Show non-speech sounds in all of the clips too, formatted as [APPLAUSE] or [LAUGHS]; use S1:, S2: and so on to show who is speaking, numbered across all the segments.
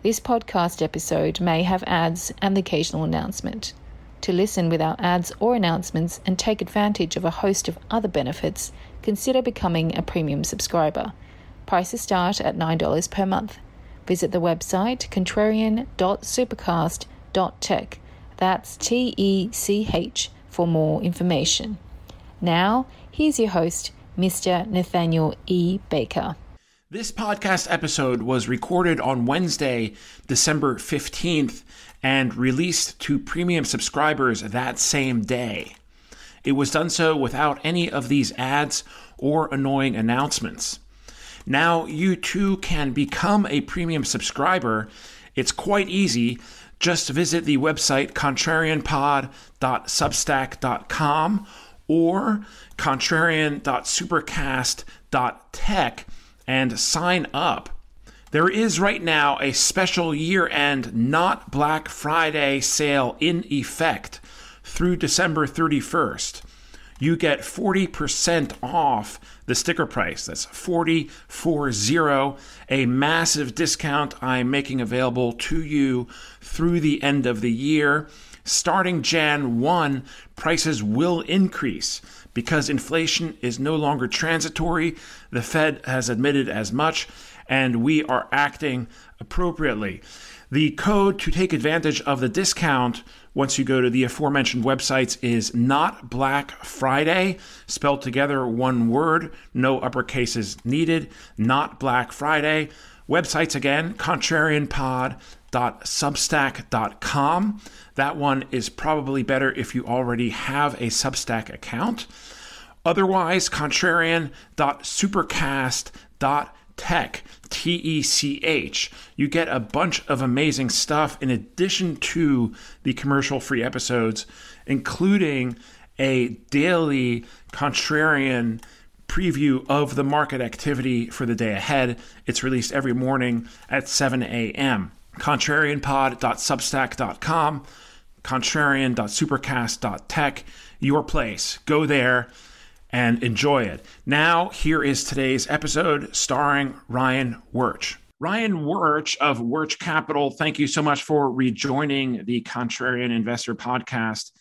S1: This podcast episode may have ads and the occasional announcement. To listen without ads or announcements and take advantage of a host of other benefits, consider becoming a premium subscriber. Prices start at $9 per month. Visit the website contrarian.supercast.tech. That's T E C H for more information. Now, here's your host, Mr. Nathaniel E. Baker.
S2: This podcast episode was recorded on Wednesday, December 15th, and released to premium subscribers that same day. It was done so without any of these ads or annoying announcements. Now you too can become a premium subscriber. It's quite easy. Just visit the website contrarianpod.substack.com or contrarian.supercast.tech and sign up. There is right now a special year end, not Black Friday sale in effect through December 31st. You get 40% off the sticker price. That's 440, a massive discount I'm making available to you through the end of the year. Starting Jan 1, prices will increase because inflation is no longer transitory. The Fed has admitted as much, and we are acting appropriately. The code to take advantage of the discount once you go to the aforementioned websites is not Black Friday, spelled together one word, no uppercases needed, not Black Friday. Websites again, contrarianpod.substack.com. That one is probably better if you already have a Substack account. Otherwise, contrarian.supercast.tech, T E C H. You get a bunch of amazing stuff in addition to the commercial free episodes, including a daily contrarian preview of the market activity for the day ahead. It's released every morning at 7 a.m. Contrarianpod.substack.com, contrarian.supercast.tech, your place. Go there and enjoy it. Now, here is today's episode starring Ryan Worch. Ryan Worch of Worch Capital, thank you so much for rejoining the Contrarian Investor podcast.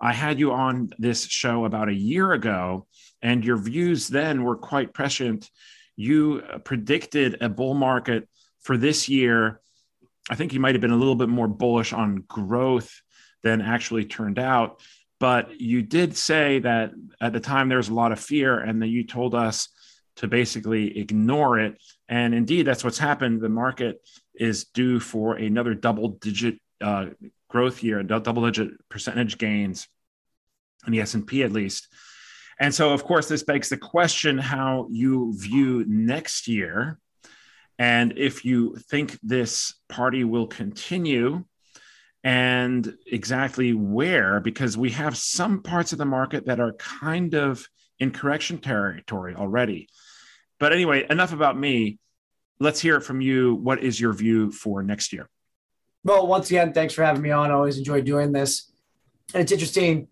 S2: I had you on this show about a year ago, and your views then were quite prescient. You predicted a bull market for this year. I think you might have been a little bit more bullish on growth than actually turned out. But you did say that at the time there was a lot of fear, and that you told us to basically ignore it. And indeed, that's what's happened. The market is due for another double digit uh, growth year, double digit percentage gains in the S&P at least. And so, of course, this begs the question how you view next year. And if you think this party will continue and exactly where, because we have some parts of the market that are kind of in correction territory already. But anyway, enough about me. Let's hear it from you. What is your view for next year?
S3: Well, once again, thanks for having me on. I always enjoy doing this. And it's interesting,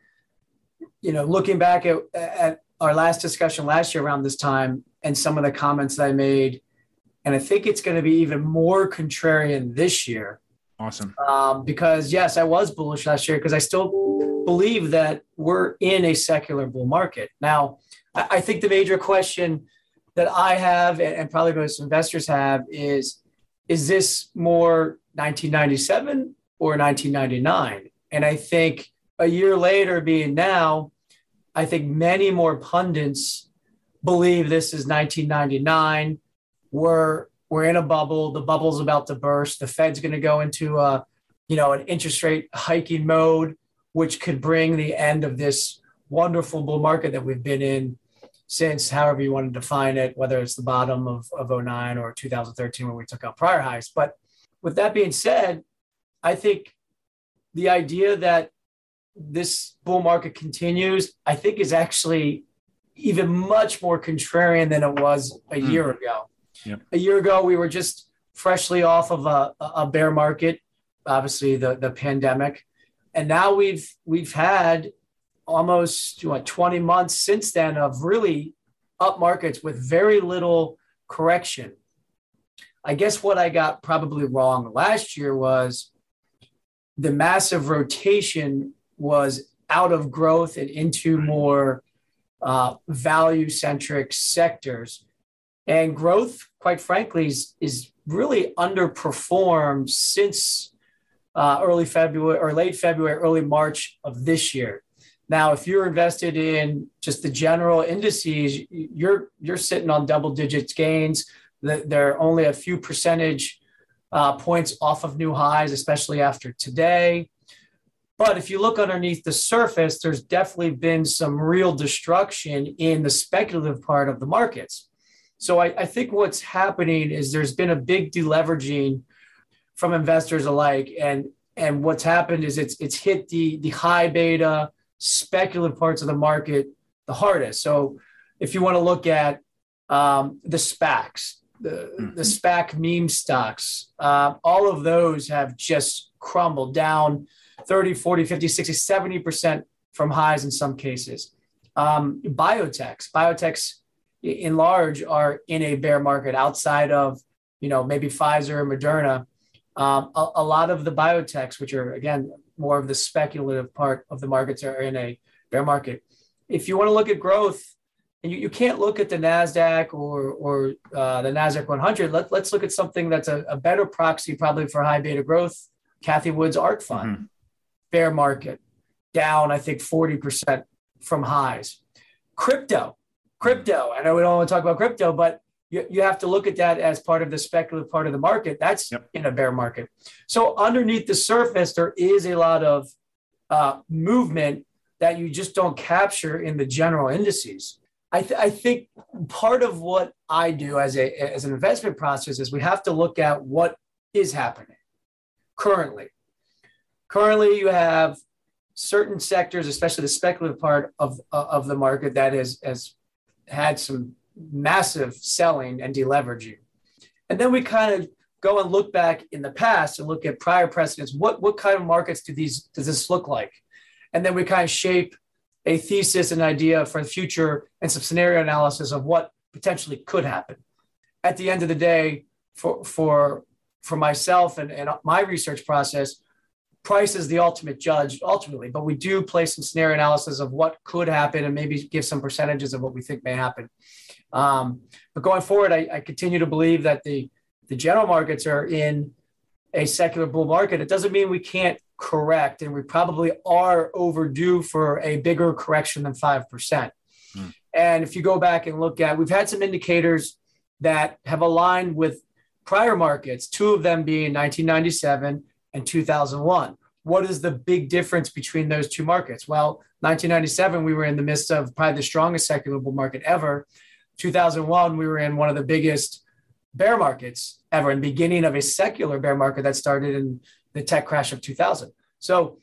S3: you know, looking back at, at our last discussion last year around this time and some of the comments that I made. And I think it's going to be even more contrarian this year
S2: Awesome.
S3: Um, because yes, I was bullish last year because I still believe that we're in a secular bull market. Now, I, I think the major question that I have and, and probably most investors have is is this more 1997 or 1999? And I think a year later, being now, I think many more pundits believe this is 1999. We're we're in a bubble. The bubble's about to burst. The Fed's going to go into a, you know, an interest rate hiking mode, which could bring the end of this wonderful bull market that we've been in since however you want to define it, whether it's the bottom of, of 09 or 2013 when we took out prior highs. But with that being said, I think the idea that this bull market continues, I think is actually even much more contrarian than it was a mm. year ago. Yep. A year ago, we were just freshly off of a, a bear market, obviously the, the pandemic. And now we've we've had almost what 20 months since then of really up markets with very little correction. I guess what I got probably wrong last year was the massive rotation was out of growth and into more uh, value centric sectors. And growth, quite frankly, is, is really underperformed since uh, early February or late February, early March of this year. Now, if you're invested in just the general indices, you're you're sitting on double digits gains. They're only a few percentage uh, points off of new highs, especially after today. But if you look underneath the surface, there's definitely been some real destruction in the speculative part of the markets. So I, I think what's happening is there's been a big deleveraging from investors alike, and and what's happened is it's it's hit the the high beta speculative parts of the market the hardest. So if you want to look at um, the SPACs, the, mm-hmm. the SPAC meme stocks, uh, all of those have just crumbled down 30, 40, 50, 60, 70% from highs in some cases. Um, biotechs, biotechs in large are in a bear market outside of, you know, maybe Pfizer or Moderna. Um, a, a, lot of the biotechs, which are again more of the speculative part of the markets are in a bear market. If you want to look at growth, and you, you can't look at the Nasdaq or or uh, the Nasdaq 100. Let, let's look at something that's a, a, better proxy probably for high beta growth. Cathie Wood's ARK Fund, mm-hmm. bear market, down I think 40% from highs. Crypto, crypto. I know we don't want to talk about crypto, but you, you have to look at that as part of the speculative part of the market. That's yep. in a bear market. So underneath the surface, there is a lot of uh, movement that you just don't capture in the general indices. I, th- I, think part of what I do as a as an investment process is we have to look at what is happening currently. Currently, you have certain sectors, especially the speculative part of of the market, that has has had some massive selling and deleveraging. And then we kind of go and look back in the past and look at prior precedents. What, what kind of markets do these, does this look like? And then we kind of shape a thesis and idea for the future and some scenario analysis of what potentially could happen. At the end of the day, for, for, for myself and, and my research process, price is the ultimate judge ultimately, but we do play some scenario analysis of what could happen and maybe give some percentages of what we think may happen. Um, but going forward, I, I, continue to believe that the, the general markets are in a secular bull market. It doesn't mean we can't correct, and we probably are overdue for a bigger correction than 5%. Hmm. And if you go back and look at, we've had some indicators that have aligned with prior markets, two of them being 1997 and 2001. What is the big difference between those two markets? Well, 1997, we were in the midst of probably the strongest secular bull market ever. 2001, we were in one of the biggest bear markets ever and beginning of a secular bear market that started in the tech crash of 2000. So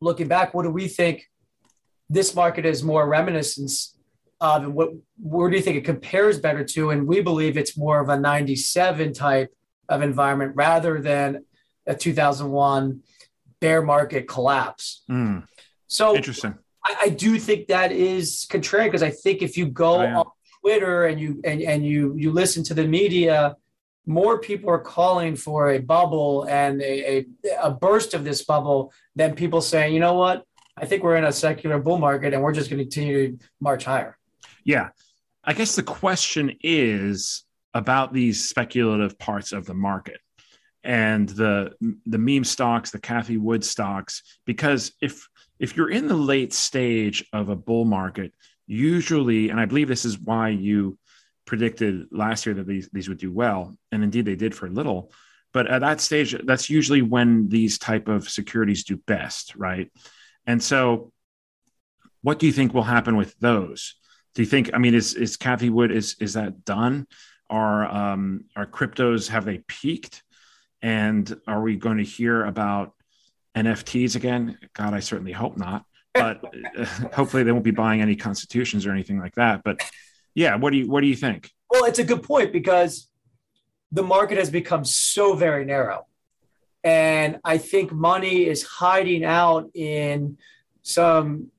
S3: looking back, what do we think this market is more reminiscence of and what where do you think it compares better to? And we believe it's more of a 97 type of environment rather than a 2001 bear market collapse.
S2: Mm. So interesting.
S3: I, I, do think that is contrary because I think if you go oh, on Twitter and you and, and you you listen to the media, more people are calling for a bubble and a, a, a burst of this bubble than people saying, you know what, I think we're in a secular bull market and we're just going to continue to march higher.
S2: Yeah. I guess the question is about these speculative parts of the market and the the meme stocks, the Cathie Wood stocks, because if if you're in the late stage of a bull market, usually, and I believe this is why you predicted last year that these these would do well, and indeed they did for little. But at that stage, that's usually when these type of securities do best, right? And so, what do you think will happen with those? Do you think? I mean, is is Cathie Wood is is that done? Are um, are cryptos have they peaked? And are we going to hear about NFTs again? God, I certainly hope not. But [LAUGHS] hopefully, they won't be buying any constitutions or anything like that. But yeah, what do you what do you think?
S3: Well, it's a good point because the market has become so very narrow. And I think money is hiding out in some,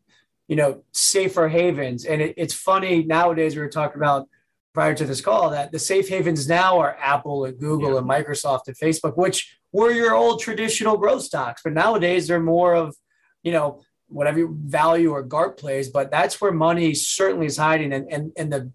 S3: you know, safer havens. And it, it's funny nowadays, we were talking about prior to this call that the safe havens now are Apple and Google yeah. and Microsoft and Facebook, which were your old traditional growth stocks. But nowadays they're more of, you know, whatever value or GARP plays, but that's where money certainly is hiding. And and and the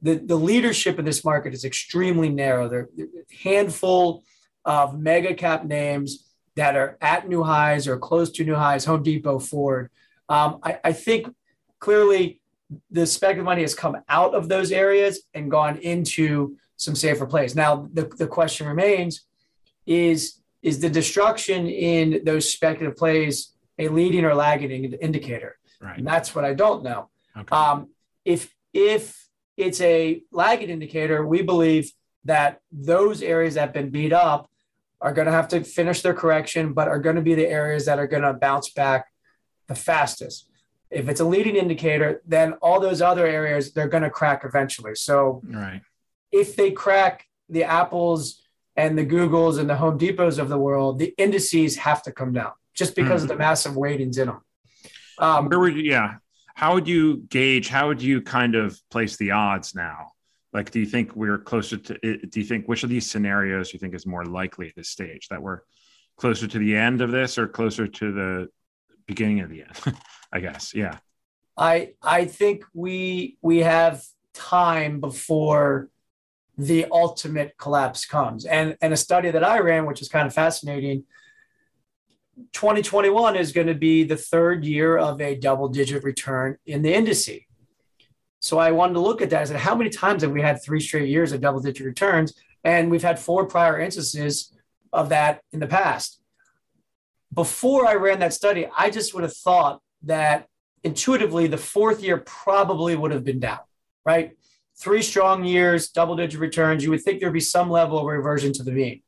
S3: the, the leadership in this market is extremely narrow. There are a handful of mega cap names that are at new highs or close to new highs, Home Depot, Ford. Um, I, I think clearly the speculative money has come out of those areas and gone into some safer plays. Now, the, the question remains is, is the destruction in those speculative plays a leading or lagging indicator?
S2: Right.
S3: And that's what I don't know.
S2: Okay.
S3: Um, if, if it's a lagging indicator, we believe that those areas that have been beat up are going to have to finish their correction, but are going to be the areas that are going to bounce back the fastest. If it's a leading indicator, then all those other areas they're going to crack eventually. So,
S2: right.
S3: if they crack the Apples and the Googles and the Home Depots of the world, the indices have to come down just because mm. of the massive weightings in them.
S2: Um, Where would you, yeah? How would you gauge? How would you kind of place the odds now? Like, do you think we're closer to? Do you think which of these scenarios you think is more likely at this stage that we're closer to the end of this or closer to the beginning of the end? [LAUGHS] I guess. Yeah.
S3: I I think we we have time before the ultimate collapse comes. And and a study that I ran, which is kind of fascinating, 2021 is going to be the third year of a double digit return in the indice. So I wanted to look at that. I said, how many times have we had three straight years of double digit returns? And we've had four prior instances of that in the past. Before I ran that study, I just would have thought that intuitively the fourth year probably would have been down, right? Three strong years, double digit returns. You would think there'd be some level of reversion to the mean.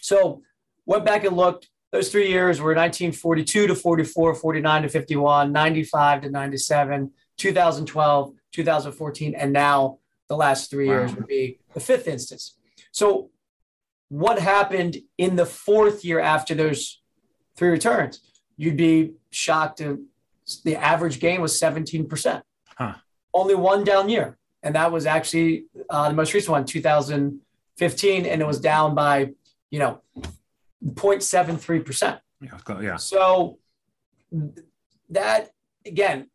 S3: So went back and looked. Those three years were 1942 to 44, 49 to 51, 95 to 97, 2012, 2014, and now the last three wow. years would be the fifth instance. So, what happened in the fourth year after those three returns? You'd be shocked the average gain was 17%.
S2: Huh.
S3: Only one down year. And that was actually uh, the most recent one, 2015, and it was down by, you know, 0.73%.
S2: Yeah, yeah.
S3: So that again,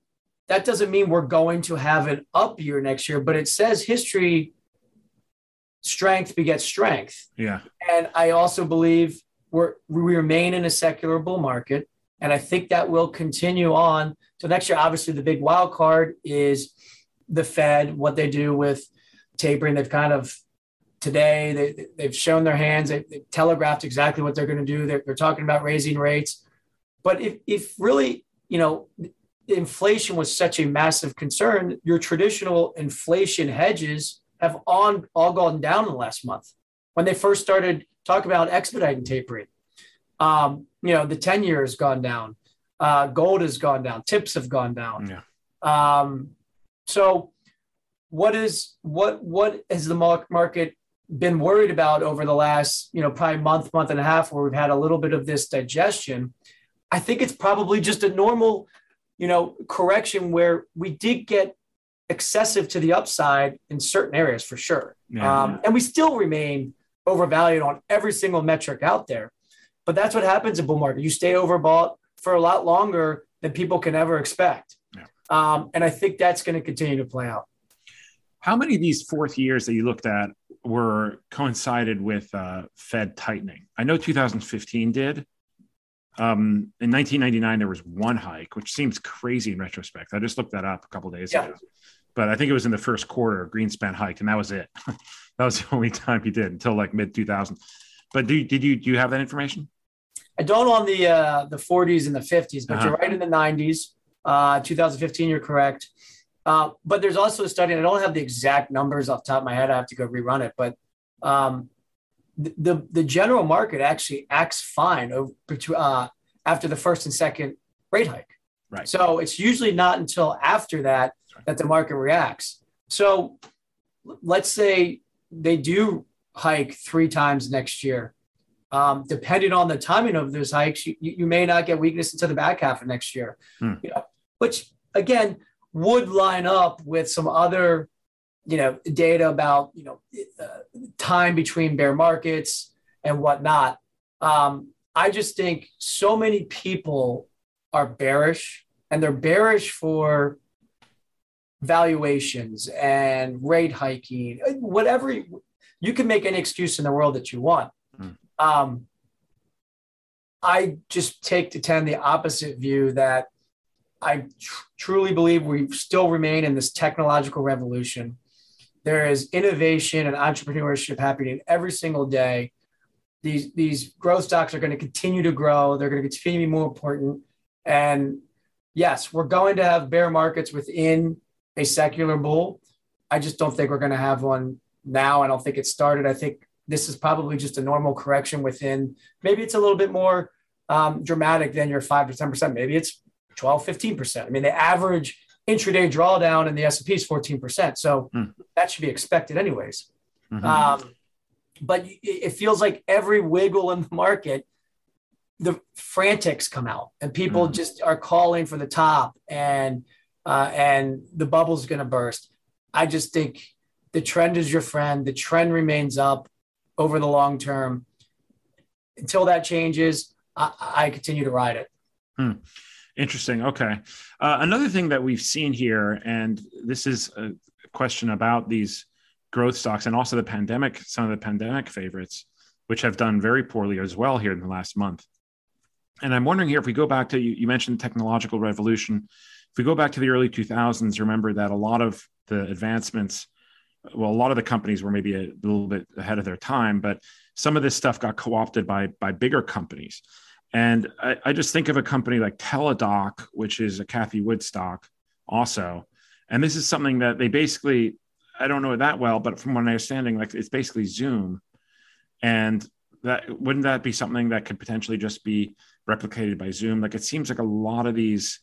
S3: that doesn't mean we're going to have an up year next year, but it says history strength begets strength.
S2: Yeah.
S3: And I also believe we're we remain in a secular bull market. And I think that will continue on. So next year, obviously the big wild card is the Fed, what they do with tapering. They've kind of today. They, they've shown their hands. They, have telegraphed exactly what they're going to do. They're, they're talking about raising rates. But if, if really, you know, inflation was such a massive concern, your traditional inflation hedges have on, all gone down in the last month. When they first started talking about expediting tapering, um, you know, the 10 year has gone down. Uh, gold has gone down. Tips have gone down.
S2: Yeah.
S3: Um, so what is what what has the market been worried about over the last, you know, probably month, month and a half, where we've had a little bit of this digestion. I think it's probably just a normal, you know, correction where we did get excessive to the upside in certain areas for sure. Yeah. Um, and we still remain overvalued on every single metric out there. But that's what happens in bull market. You stay overbought for a lot longer than people can ever expect.
S2: Yeah.
S3: Um, and I think that's going to continue to play out
S2: How many of these fourth years that you looked at were coincided with uh, Fed tightening? I know 2015 did. Um, in 1999, there was one hike, which seems crazy in retrospect. I just looked that up a couple days yeah. ago, but I think it was in the first quarter. Greenspan hiked, and that was it. [LAUGHS] that was the only time he did until like mid 2000. But do, did you do you have that information?
S3: I don't on the uh, the 40s and the 50s, but uh-huh. you're right in the 90s. Uh, 2015, you're correct. Uh, but there's also a study, and I don't have the exact numbers off the top of my head. I have to go rerun it. But um, the, the, the general market actually acts fine over, uh, after the first and second rate hike.
S2: Right.
S3: So it's usually not until after that that the market reacts. So let's say they do hike three times next year. Um, depending on the timing of those hikes, you, you may not get weakness until the back half of next year. Hmm. You know, which again would line up with some other, you know, data about you know uh, time between bear markets and whatnot. Um, I just think so many people are bearish, and they're bearish for valuations and rate hiking, whatever. You, you can make any excuse in the world that you want. Um, I just take to 10 the opposite view that I tr- truly believe we still remain in this technological revolution. There is innovation and entrepreneurship happening every single day. These, these growth stocks are going to continue to grow. They're going to continue to be more important. And yes, we're going to have bear markets within a secular bull. I just don't think we're going to have one now. I don't think it started. I think this is probably just a normal correction within maybe it's a little bit more um, dramatic than your 5 to 10%. Maybe it's 12, 15%. I mean, the average intraday drawdown in the S&P is 14%. So mm. that should be expected anyways. Mm-hmm. Um, but it feels like every wiggle in the market, the frantics come out and people mm. just are calling for the top and, uh, and the bubble's going to burst. I just think the trend is your friend. The trend remains up over the long term. Until that changes, I, I continue to ride it.
S2: Hmm. Interesting. Okay. Uh, another thing that we've seen here, and this is a question about these growth stocks and also the pandemic, some of the pandemic favorites, which have done very poorly as well here in the last month. And I'm wondering here if we go back to you, you mentioned technological revolution. If we go back to the early 2000s, remember that a lot of the advancements well, a lot of the companies were maybe a little bit ahead of their time, but some of this stuff got co-opted by by bigger companies. And I, I just think of a company like Teladoc, which is a Cathie Wood stock, also. And this is something that they basically, I don't know it that well, but from what I'm understanding, like it's basically Zoom. And that wouldn't that be something that could potentially just be replicated by Zoom? Like it seems like a lot of these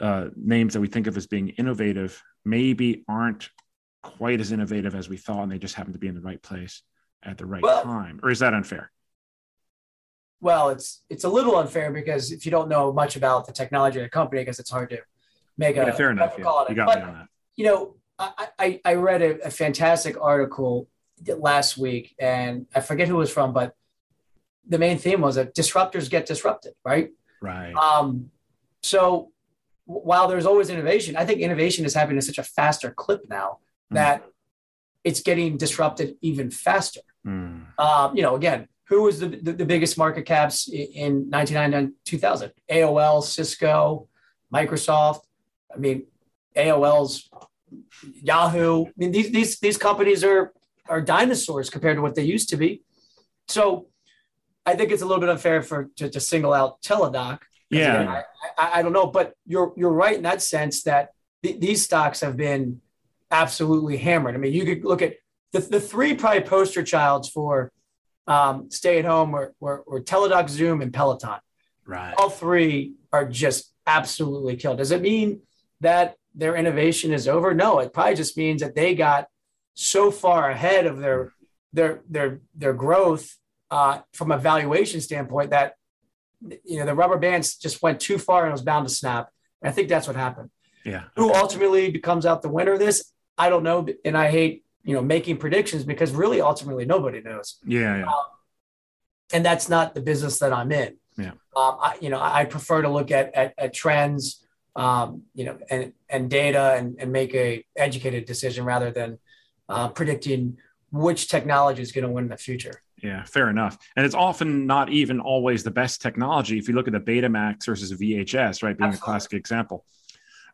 S2: uh, names that we think of as being innovative maybe aren't quite as innovative as we thought, and they just happen to be in the right place at the right well, time. Or is that unfair?
S3: Well, it's it's a little unfair because if you don't know much about the technology of the company, I guess it's hard to make a
S2: fair enough. Yeah. You got
S3: but,
S2: me on that.
S3: You know, I, I, I read a, a, fantastic article last week, and I forget who it was from, but the main theme was that disruptors get disrupted, right?
S2: Right.
S3: Um, so while there's always innovation, I think innovation is happening at such a faster clip now. That mm. it's getting disrupted even faster. Mm. Um, you know, again, who was the, the, the biggest market caps in 1999 2000? AOL, Cisco, Microsoft. I mean, AOL's Yahoo. I mean, these, these, these companies are, are dinosaurs compared to what they used to be. So I think it's a little bit unfair for to, to single out Teladoc.
S2: Yeah.
S3: Again, I, I, I, don't know, but you're, you're right in that sense that th- these stocks have been absolutely hammered. I mean, you could look at the, the three probably poster childs for um, stay at home or, or, or Teladoc Zoom and Peloton.
S2: Right.
S3: All three are just absolutely killed. Does it mean that their innovation is over? No, it probably just means that they got so far ahead of their their their their growth uh, from a valuation standpoint that you know the rubber bands just went too far and it was bound to snap. And I think that's what happened.
S2: Yeah.
S3: Who ultimately becomes out the winner of this? I don't know, and I hate you know making predictions because really ultimately nobody knows.
S2: Yeah, yeah. Um,
S3: and that's not the business that I'm in.
S2: Yeah.
S3: Um, I, you know, I prefer to look at at, at trends, um, you know, and and data and, and make a educated decision rather than uh, predicting which technology is going to win in the future.
S2: Yeah, fair enough. And it's often not even always the best technology. If you look at the Betamax versus VHS, right, being Absolutely. a classic example.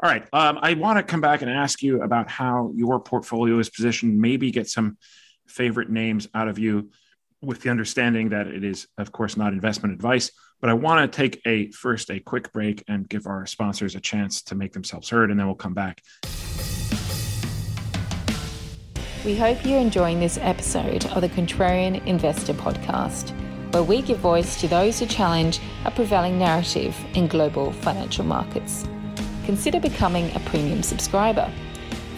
S2: All right. Um, I want to come back and ask you about how your portfolio is positioned, maybe get some favorite names out of you with the understanding that it is, of course, not investment advice. But I want to take a first a quick break and give our sponsors a chance to make themselves heard, and then we'll come back.
S1: We hope you're enjoying this episode of the Contrarian Investor Podcast, where we give voice to those who challenge a prevailing narrative in global financial markets consider becoming a premium subscriber.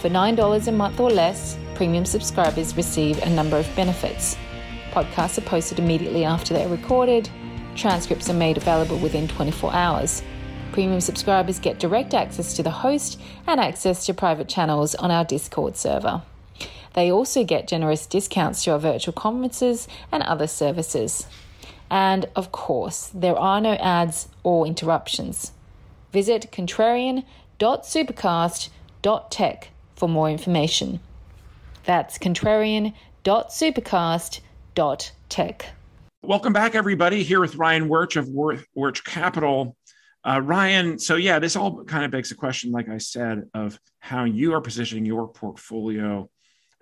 S1: For $9 a month or less, premium subscribers receive a number of benefits. Podcasts are posted immediately after they're recorded, transcripts are made available within 24 hours. Premium subscribers get direct access to the host and access to private channels on our Discord server. They also get generous discounts to our virtual conferences and other services. And of course, there are no ads or interruptions. Visit contrarian.supercast.tech for more information. That's contrarian.supercast.tech.
S2: Welcome back, everybody. Here with Ryan Worch of Worch Capital. Uh, Ryan, so yeah, this all kind of begs the question, like I said, of how you are positioning your portfolio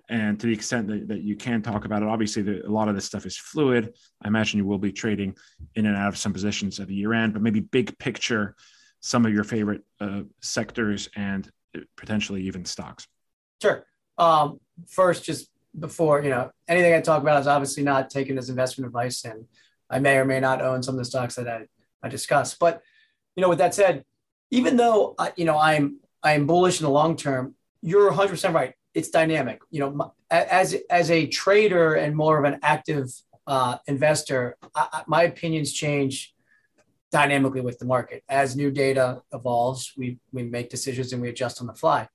S2: and to the extent that, that you can talk about it. Obviously, the, a lot of this stuff is fluid. I imagine you will be trading in and out of some positions at the year end, but maybe big picture, some of your favorite uh, sectors and potentially even stocks?
S3: Sure. Um, first, just before you know anything I talk about is obviously not taken as investment advice, and I may or may not own some of the stocks that I, I discuss. But you know, with that said, even though uh, you know I'm I'm bullish in the long term, you're 100 percent right. It's dynamic. You know, as as a trader and more of an active uh, investor, I, my opinions change dynamically with the market. As new data evolves, we, we make decisions and we adjust on the fly.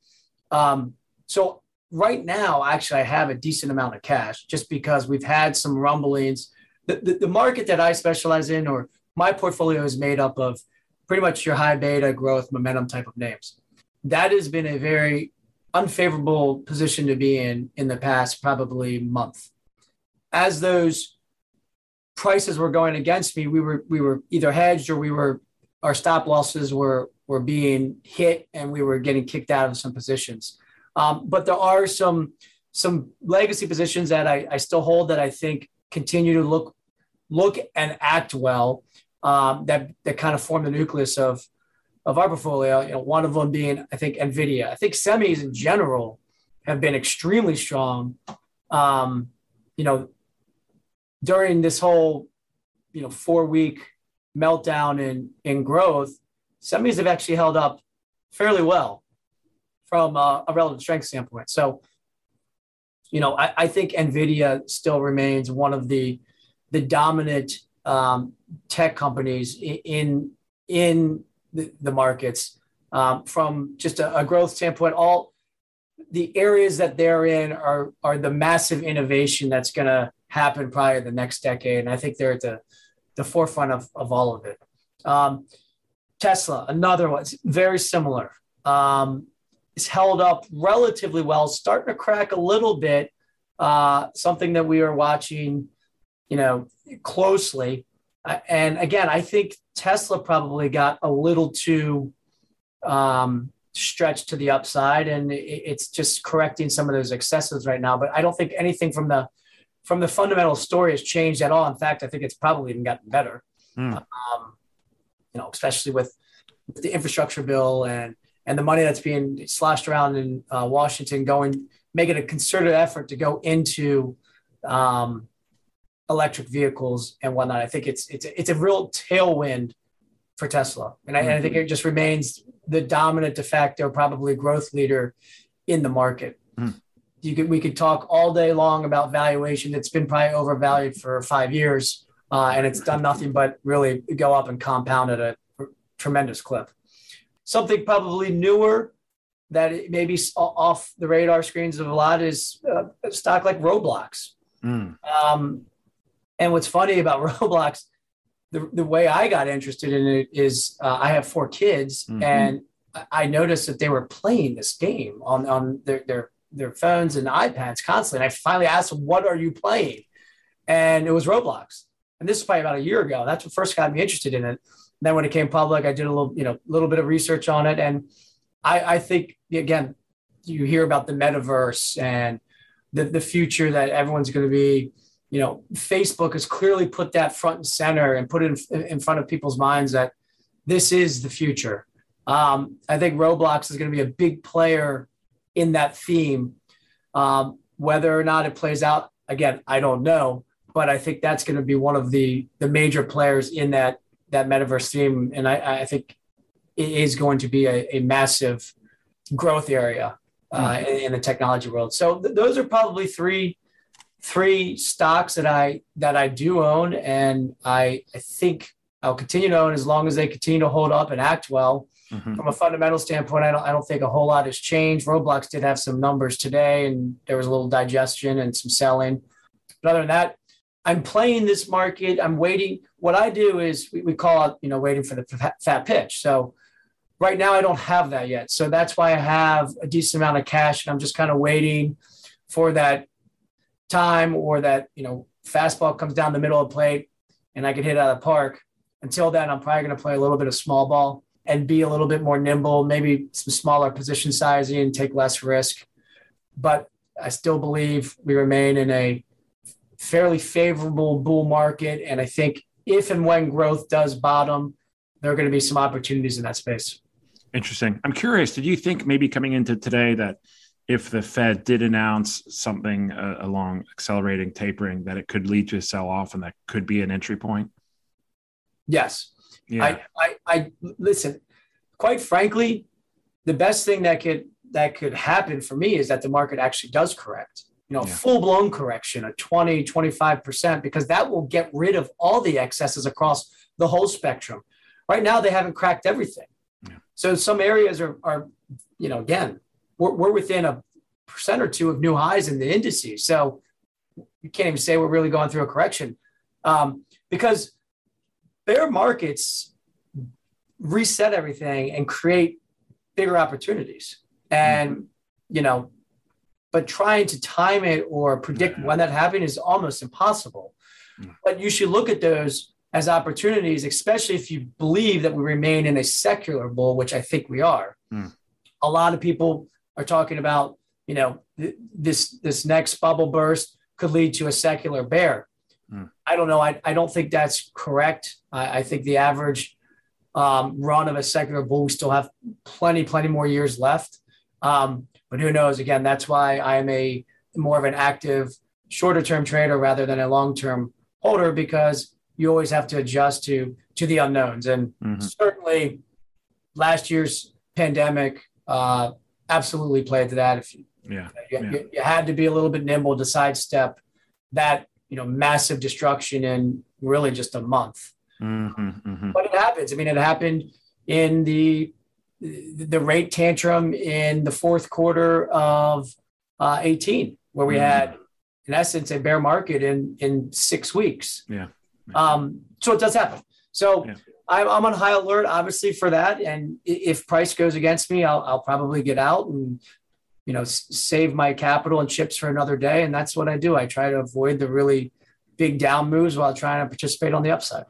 S3: Um, so right now, actually, I have a decent amount of cash just because we've had some rumblings. The, the, the market that I specialize in, or my portfolio is made up of pretty much your high beta growth momentum type of names. That has been a very unfavorable position to be in in the past probably month. As those prices were going against me, we were we were either hedged or we were our stop losses were were being hit and we were getting kicked out of some positions. Um, but there are some some legacy positions that I, I still hold that I think continue to look look and act well. Um, that that kind of form the nucleus of of our portfolio. You know, one of them being I think Nvidia. I think semis in general have been extremely strong. Um, you know, during this whole, you know, four week meltdown in, in growth, semis have actually held up fairly well from a, a relative strength standpoint. So, you know, I, I, think NVIDIA still remains one of the, the dominant um, tech companies in, in the, the markets um, from just a, a growth standpoint. All the areas that they're in are, are the massive innovation that's going to happen probably in the next decade. And I think they're at the, the forefront of, of all of it. Um, Tesla, another one, very similar. Um, it's held up relatively well, starting to crack a little bit. Uh, something that we are watching, you know, closely. Uh, and again, I think Tesla probably got a little too um, stretched to the upside, and it, it's just correcting some of those excesses right now. But I don't think anything from the from the fundamental story has changed at all. In fact, I think it's probably even gotten better. Mm. Um, you know, especially with, with, the infrastructure bill and and the money that's being slashed around in uh, Washington, going making a concerted effort to go into um, electric vehicles and whatnot. I think it's it's it's a real tailwind for Tesla, and I, mm-hmm. and I think it just remains the dominant de facto, probably growth leader in the market. Mm you could we could talk all day long about valuation. It's been probably overvalued for five years, uh, and it's done nothing but really go up and compound at a tremendous clip. Something probably newer that maybe off the radar screens of a lot is uh, a stock like Roblox. Mm. Um, and what's funny about [LAUGHS] Roblox, the, the way I got interested in it is uh, I have four kids, mm-hmm. and I noticed that they were playing this game on on their their their phones and iPads constantly. And I finally asked them, "What are you playing?" And it was Roblox. And this was probably about a year ago. That's what first got me interested in it. And then when it came public, I did a little, you know, little bit of research on it, and I, I think again, you hear about the metaverse and the the future that everyone's going to be. You know, Facebook has clearly put that front and center and put it in, in front of people's minds that this is the future. Um, I think Roblox is going to be a big player in that theme. Um, whether or not it plays out, again, I don't know, but I think that's going to be one of the the major players in that that metaverse theme, and I, I think it is going to be a, a massive growth area uh, mm-hmm. in, in, the technology world. So th- those are probably three three stocks that I that I do own, and I I think I'll continue to own as long as they continue to hold up and act well. Mm-hmm. From a fundamental standpoint, I don't, I don't think a whole lot has changed. Roblox did have some numbers today, and there was a little digestion and some selling. But other than that, I'm playing this market. I'm waiting. What I do is we, we call it, you know, waiting for the fat pitch. So right now, I don't have that yet. So that's why I have a decent amount of cash, and I'm just kind of waiting for that time or that you know fastball comes down the middle of the plate, and I can hit out of the park. Until then, I'm probably going to play a little bit of small ball and be a little bit more nimble, maybe some smaller position sizing and take less risk. But I still believe we remain in a fairly favorable bull market. And I think if and when growth does bottom, there are going to be some opportunities in that space.
S2: Interesting. I'm curious, did you think maybe coming into today that if the Fed did announce something uh, along accelerating tapering, that it could lead to a sell off and that could be an entry point?
S3: Yes. Yeah. I, I, I listen, quite frankly, the best thing that could that could happen for me is that the market actually does correct. You know, yeah. full blown correction, a 20, 25%, because that will get rid of all the excesses across the whole spectrum. Right now, they haven't cracked everything. Yeah. So some areas are, are, you know, again, we're, we're within a percent or two of new highs in the indices. So you can't even say we're really going through a correction um, because bear markets reset everything and create bigger opportunities. And, mm-hmm. you know, but trying to time it or predict when that happens is almost impossible. Mm. But you should look at those as opportunities, especially if you believe that we remain in a secular bull, which I think we are. Mm. A lot of people are talking about, you know, th- this this next bubble burst could lead to a secular bear. I don't know. I, I don't think that's correct. I, I think the average um, run of a secular bull, we still have plenty, plenty more years left. Um, but who knows? Again, that's why I'm a more of an active, shorter term trader rather than a long term holder because you always have to adjust to to the unknowns. And mm-hmm. certainly, last year's pandemic uh, absolutely played to that. If you, yeah, you, yeah. You, you had to be a little bit nimble to sidestep that you know massive destruction in really just a month. Mm-hmm, mm-hmm. But it happens. I mean, it happened in the the rate tantrum in the fourth quarter of uh, 18, where we mm-hmm. had, in essence, a bear market in in six weeks.
S2: Yeah.
S3: yeah. Um, so it does happen. So yeah. I'm, I'm on high alert, obviously, for that. And if price goes against me, I'll, I'll probably get out and you know save my capital and chips for another day. And that's what I do. I try to avoid the really big down moves while trying to participate on the upside.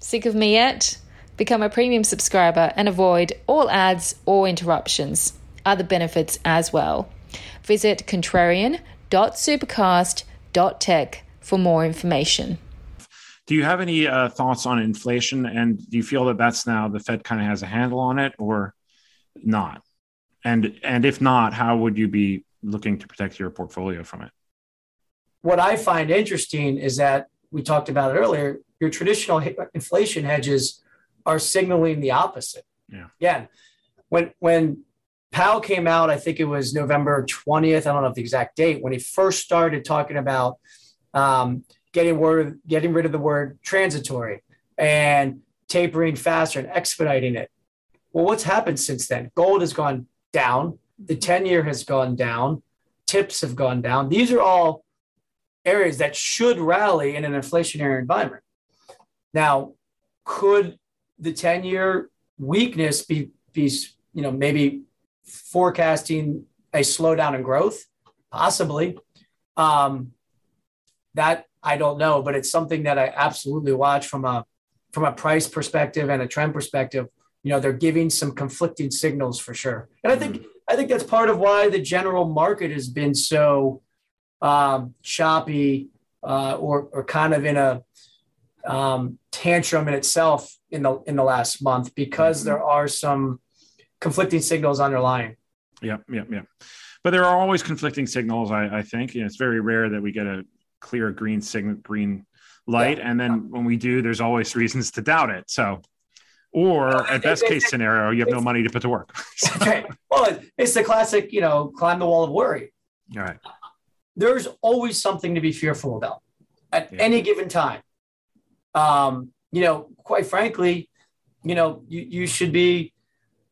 S1: Sick of me yet? Become a premium subscriber and avoid all ads or interruptions. Other benefits as well. Visit contrarian.supercast.tech for more information.
S2: Do you have any uh, thoughts on inflation? And do you feel that that's now the Fed kind of has a handle on it or not? And and if not, how would you be looking to protect your portfolio from it?
S3: What I find interesting is that we talked about it earlier. Your traditional inflation hedges are signaling the opposite.
S2: Yeah.
S3: Again, when when Powell came out, I think it was November 20th. I don't know the exact date when he first started talking about um, getting word, getting rid of the word transitory and tapering faster and expediting it. Well, what's happened since then? Gold has gone down. The 10 year has gone down. Tips have gone down. These are all areas that should rally in an inflationary environment. Now, could the 10 year weakness be, be, you know, maybe forecasting a slowdown in growth? Possibly. Um, that I don't know, but it's something that I absolutely watch from a from a price perspective and a trend perspective. You know, they're giving some conflicting signals for sure, and I think I think that's part of why the general market has been so um, choppy uh, or or kind of in a um, tantrum in itself in the in the last month because mm-hmm. there are some conflicting signals underlying.
S2: Yeah, yeah, yeah. But there are always conflicting signals. I, I think you know, it's very rare that we get a clear green signal, green light, yeah. and then when we do, there's always reasons to doubt it. So, or at best case scenario, you have no money to put to work. [LAUGHS]
S3: okay. Well, it's the classic, you know, climb the wall of worry.
S2: All right.
S3: There's always something to be fearful about at yeah. any given time. Um, you know, quite frankly, you know, you, you should be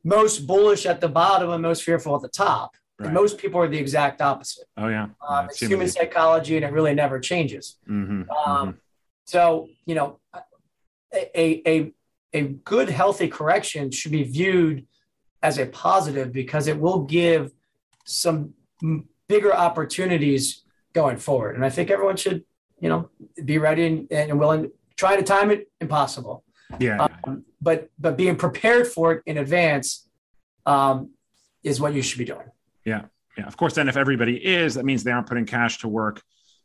S3: most bullish at the bottom and most fearful at the top. Right. Most people are the exact opposite.
S2: Oh yeah,
S3: um, it's human psychology, and it really never changes. Mm-hmm. Um, mm-hmm. So you know, a, a a good healthy correction should be viewed as a positive because it will give some bigger opportunities going forward. And I think everyone should, you know, be ready and, and willing. Try to time it, impossible.
S2: Yeah. Um,
S3: but but being prepared for it in advance um, is what you should be doing.
S2: Yeah. Yeah. Of course, then if everybody is, that means they aren't putting cash to work,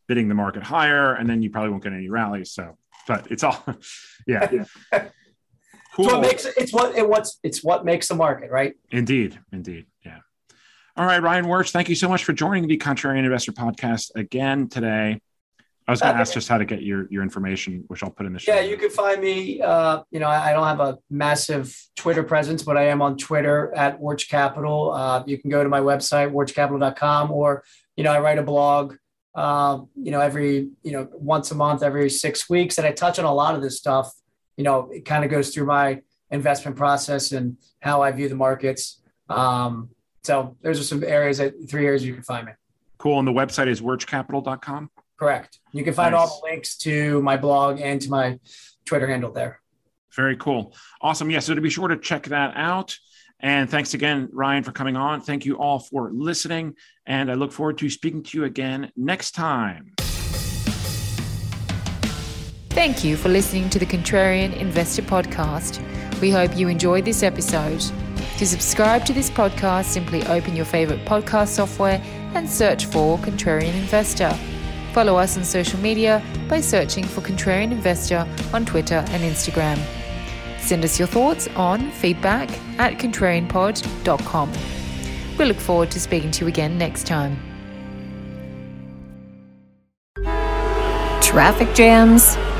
S2: bidding the market higher, and then you probably won't get any rallies. So, but it's all, [LAUGHS] yeah. [LAUGHS]
S3: cool. It's what makes it's what it what's it's what makes the market, right?
S2: Indeed. Indeed. Yeah. All right, Ryan Worch, thank you so much for joining the Contrarian Investor podcast again today. I was going to ask just how to get your your information, which I'll put in the show.
S3: Yeah, you can find me. Uh, you know, I don't have a massive Twitter presence, but I am on Twitter at Worch Capital. Uh, you can go to my website, worchcapital.com, or you know, I write a blog. Uh, you know, every you know once a month, every six weeks, and I touch on a lot of this stuff. You know, it kind of goes through my investment process and how I view the markets. Um, so those are some areas that three areas you can find me.
S2: Cool. And the website is worchcapital.com.
S3: Correct. You can find nice. all the links to my blog and to my Twitter handle there.
S2: Very cool. Awesome. Yeah. So to be sure to check that out. And thanks again, Ryan, for coming on. Thank you all for listening. And I look forward to speaking to you again next time.
S1: Thank you for listening to the Contrarian Investor Podcast. We hope you enjoyed this episode. To subscribe to this podcast, simply open your favorite podcast software and search for Contrarian Investor. Follow us on social media by searching for Contrarian Investor on Twitter and Instagram. Send us your thoughts on feedback at contrarianpod.com. We look forward to speaking to you again next time.
S4: Traffic jams,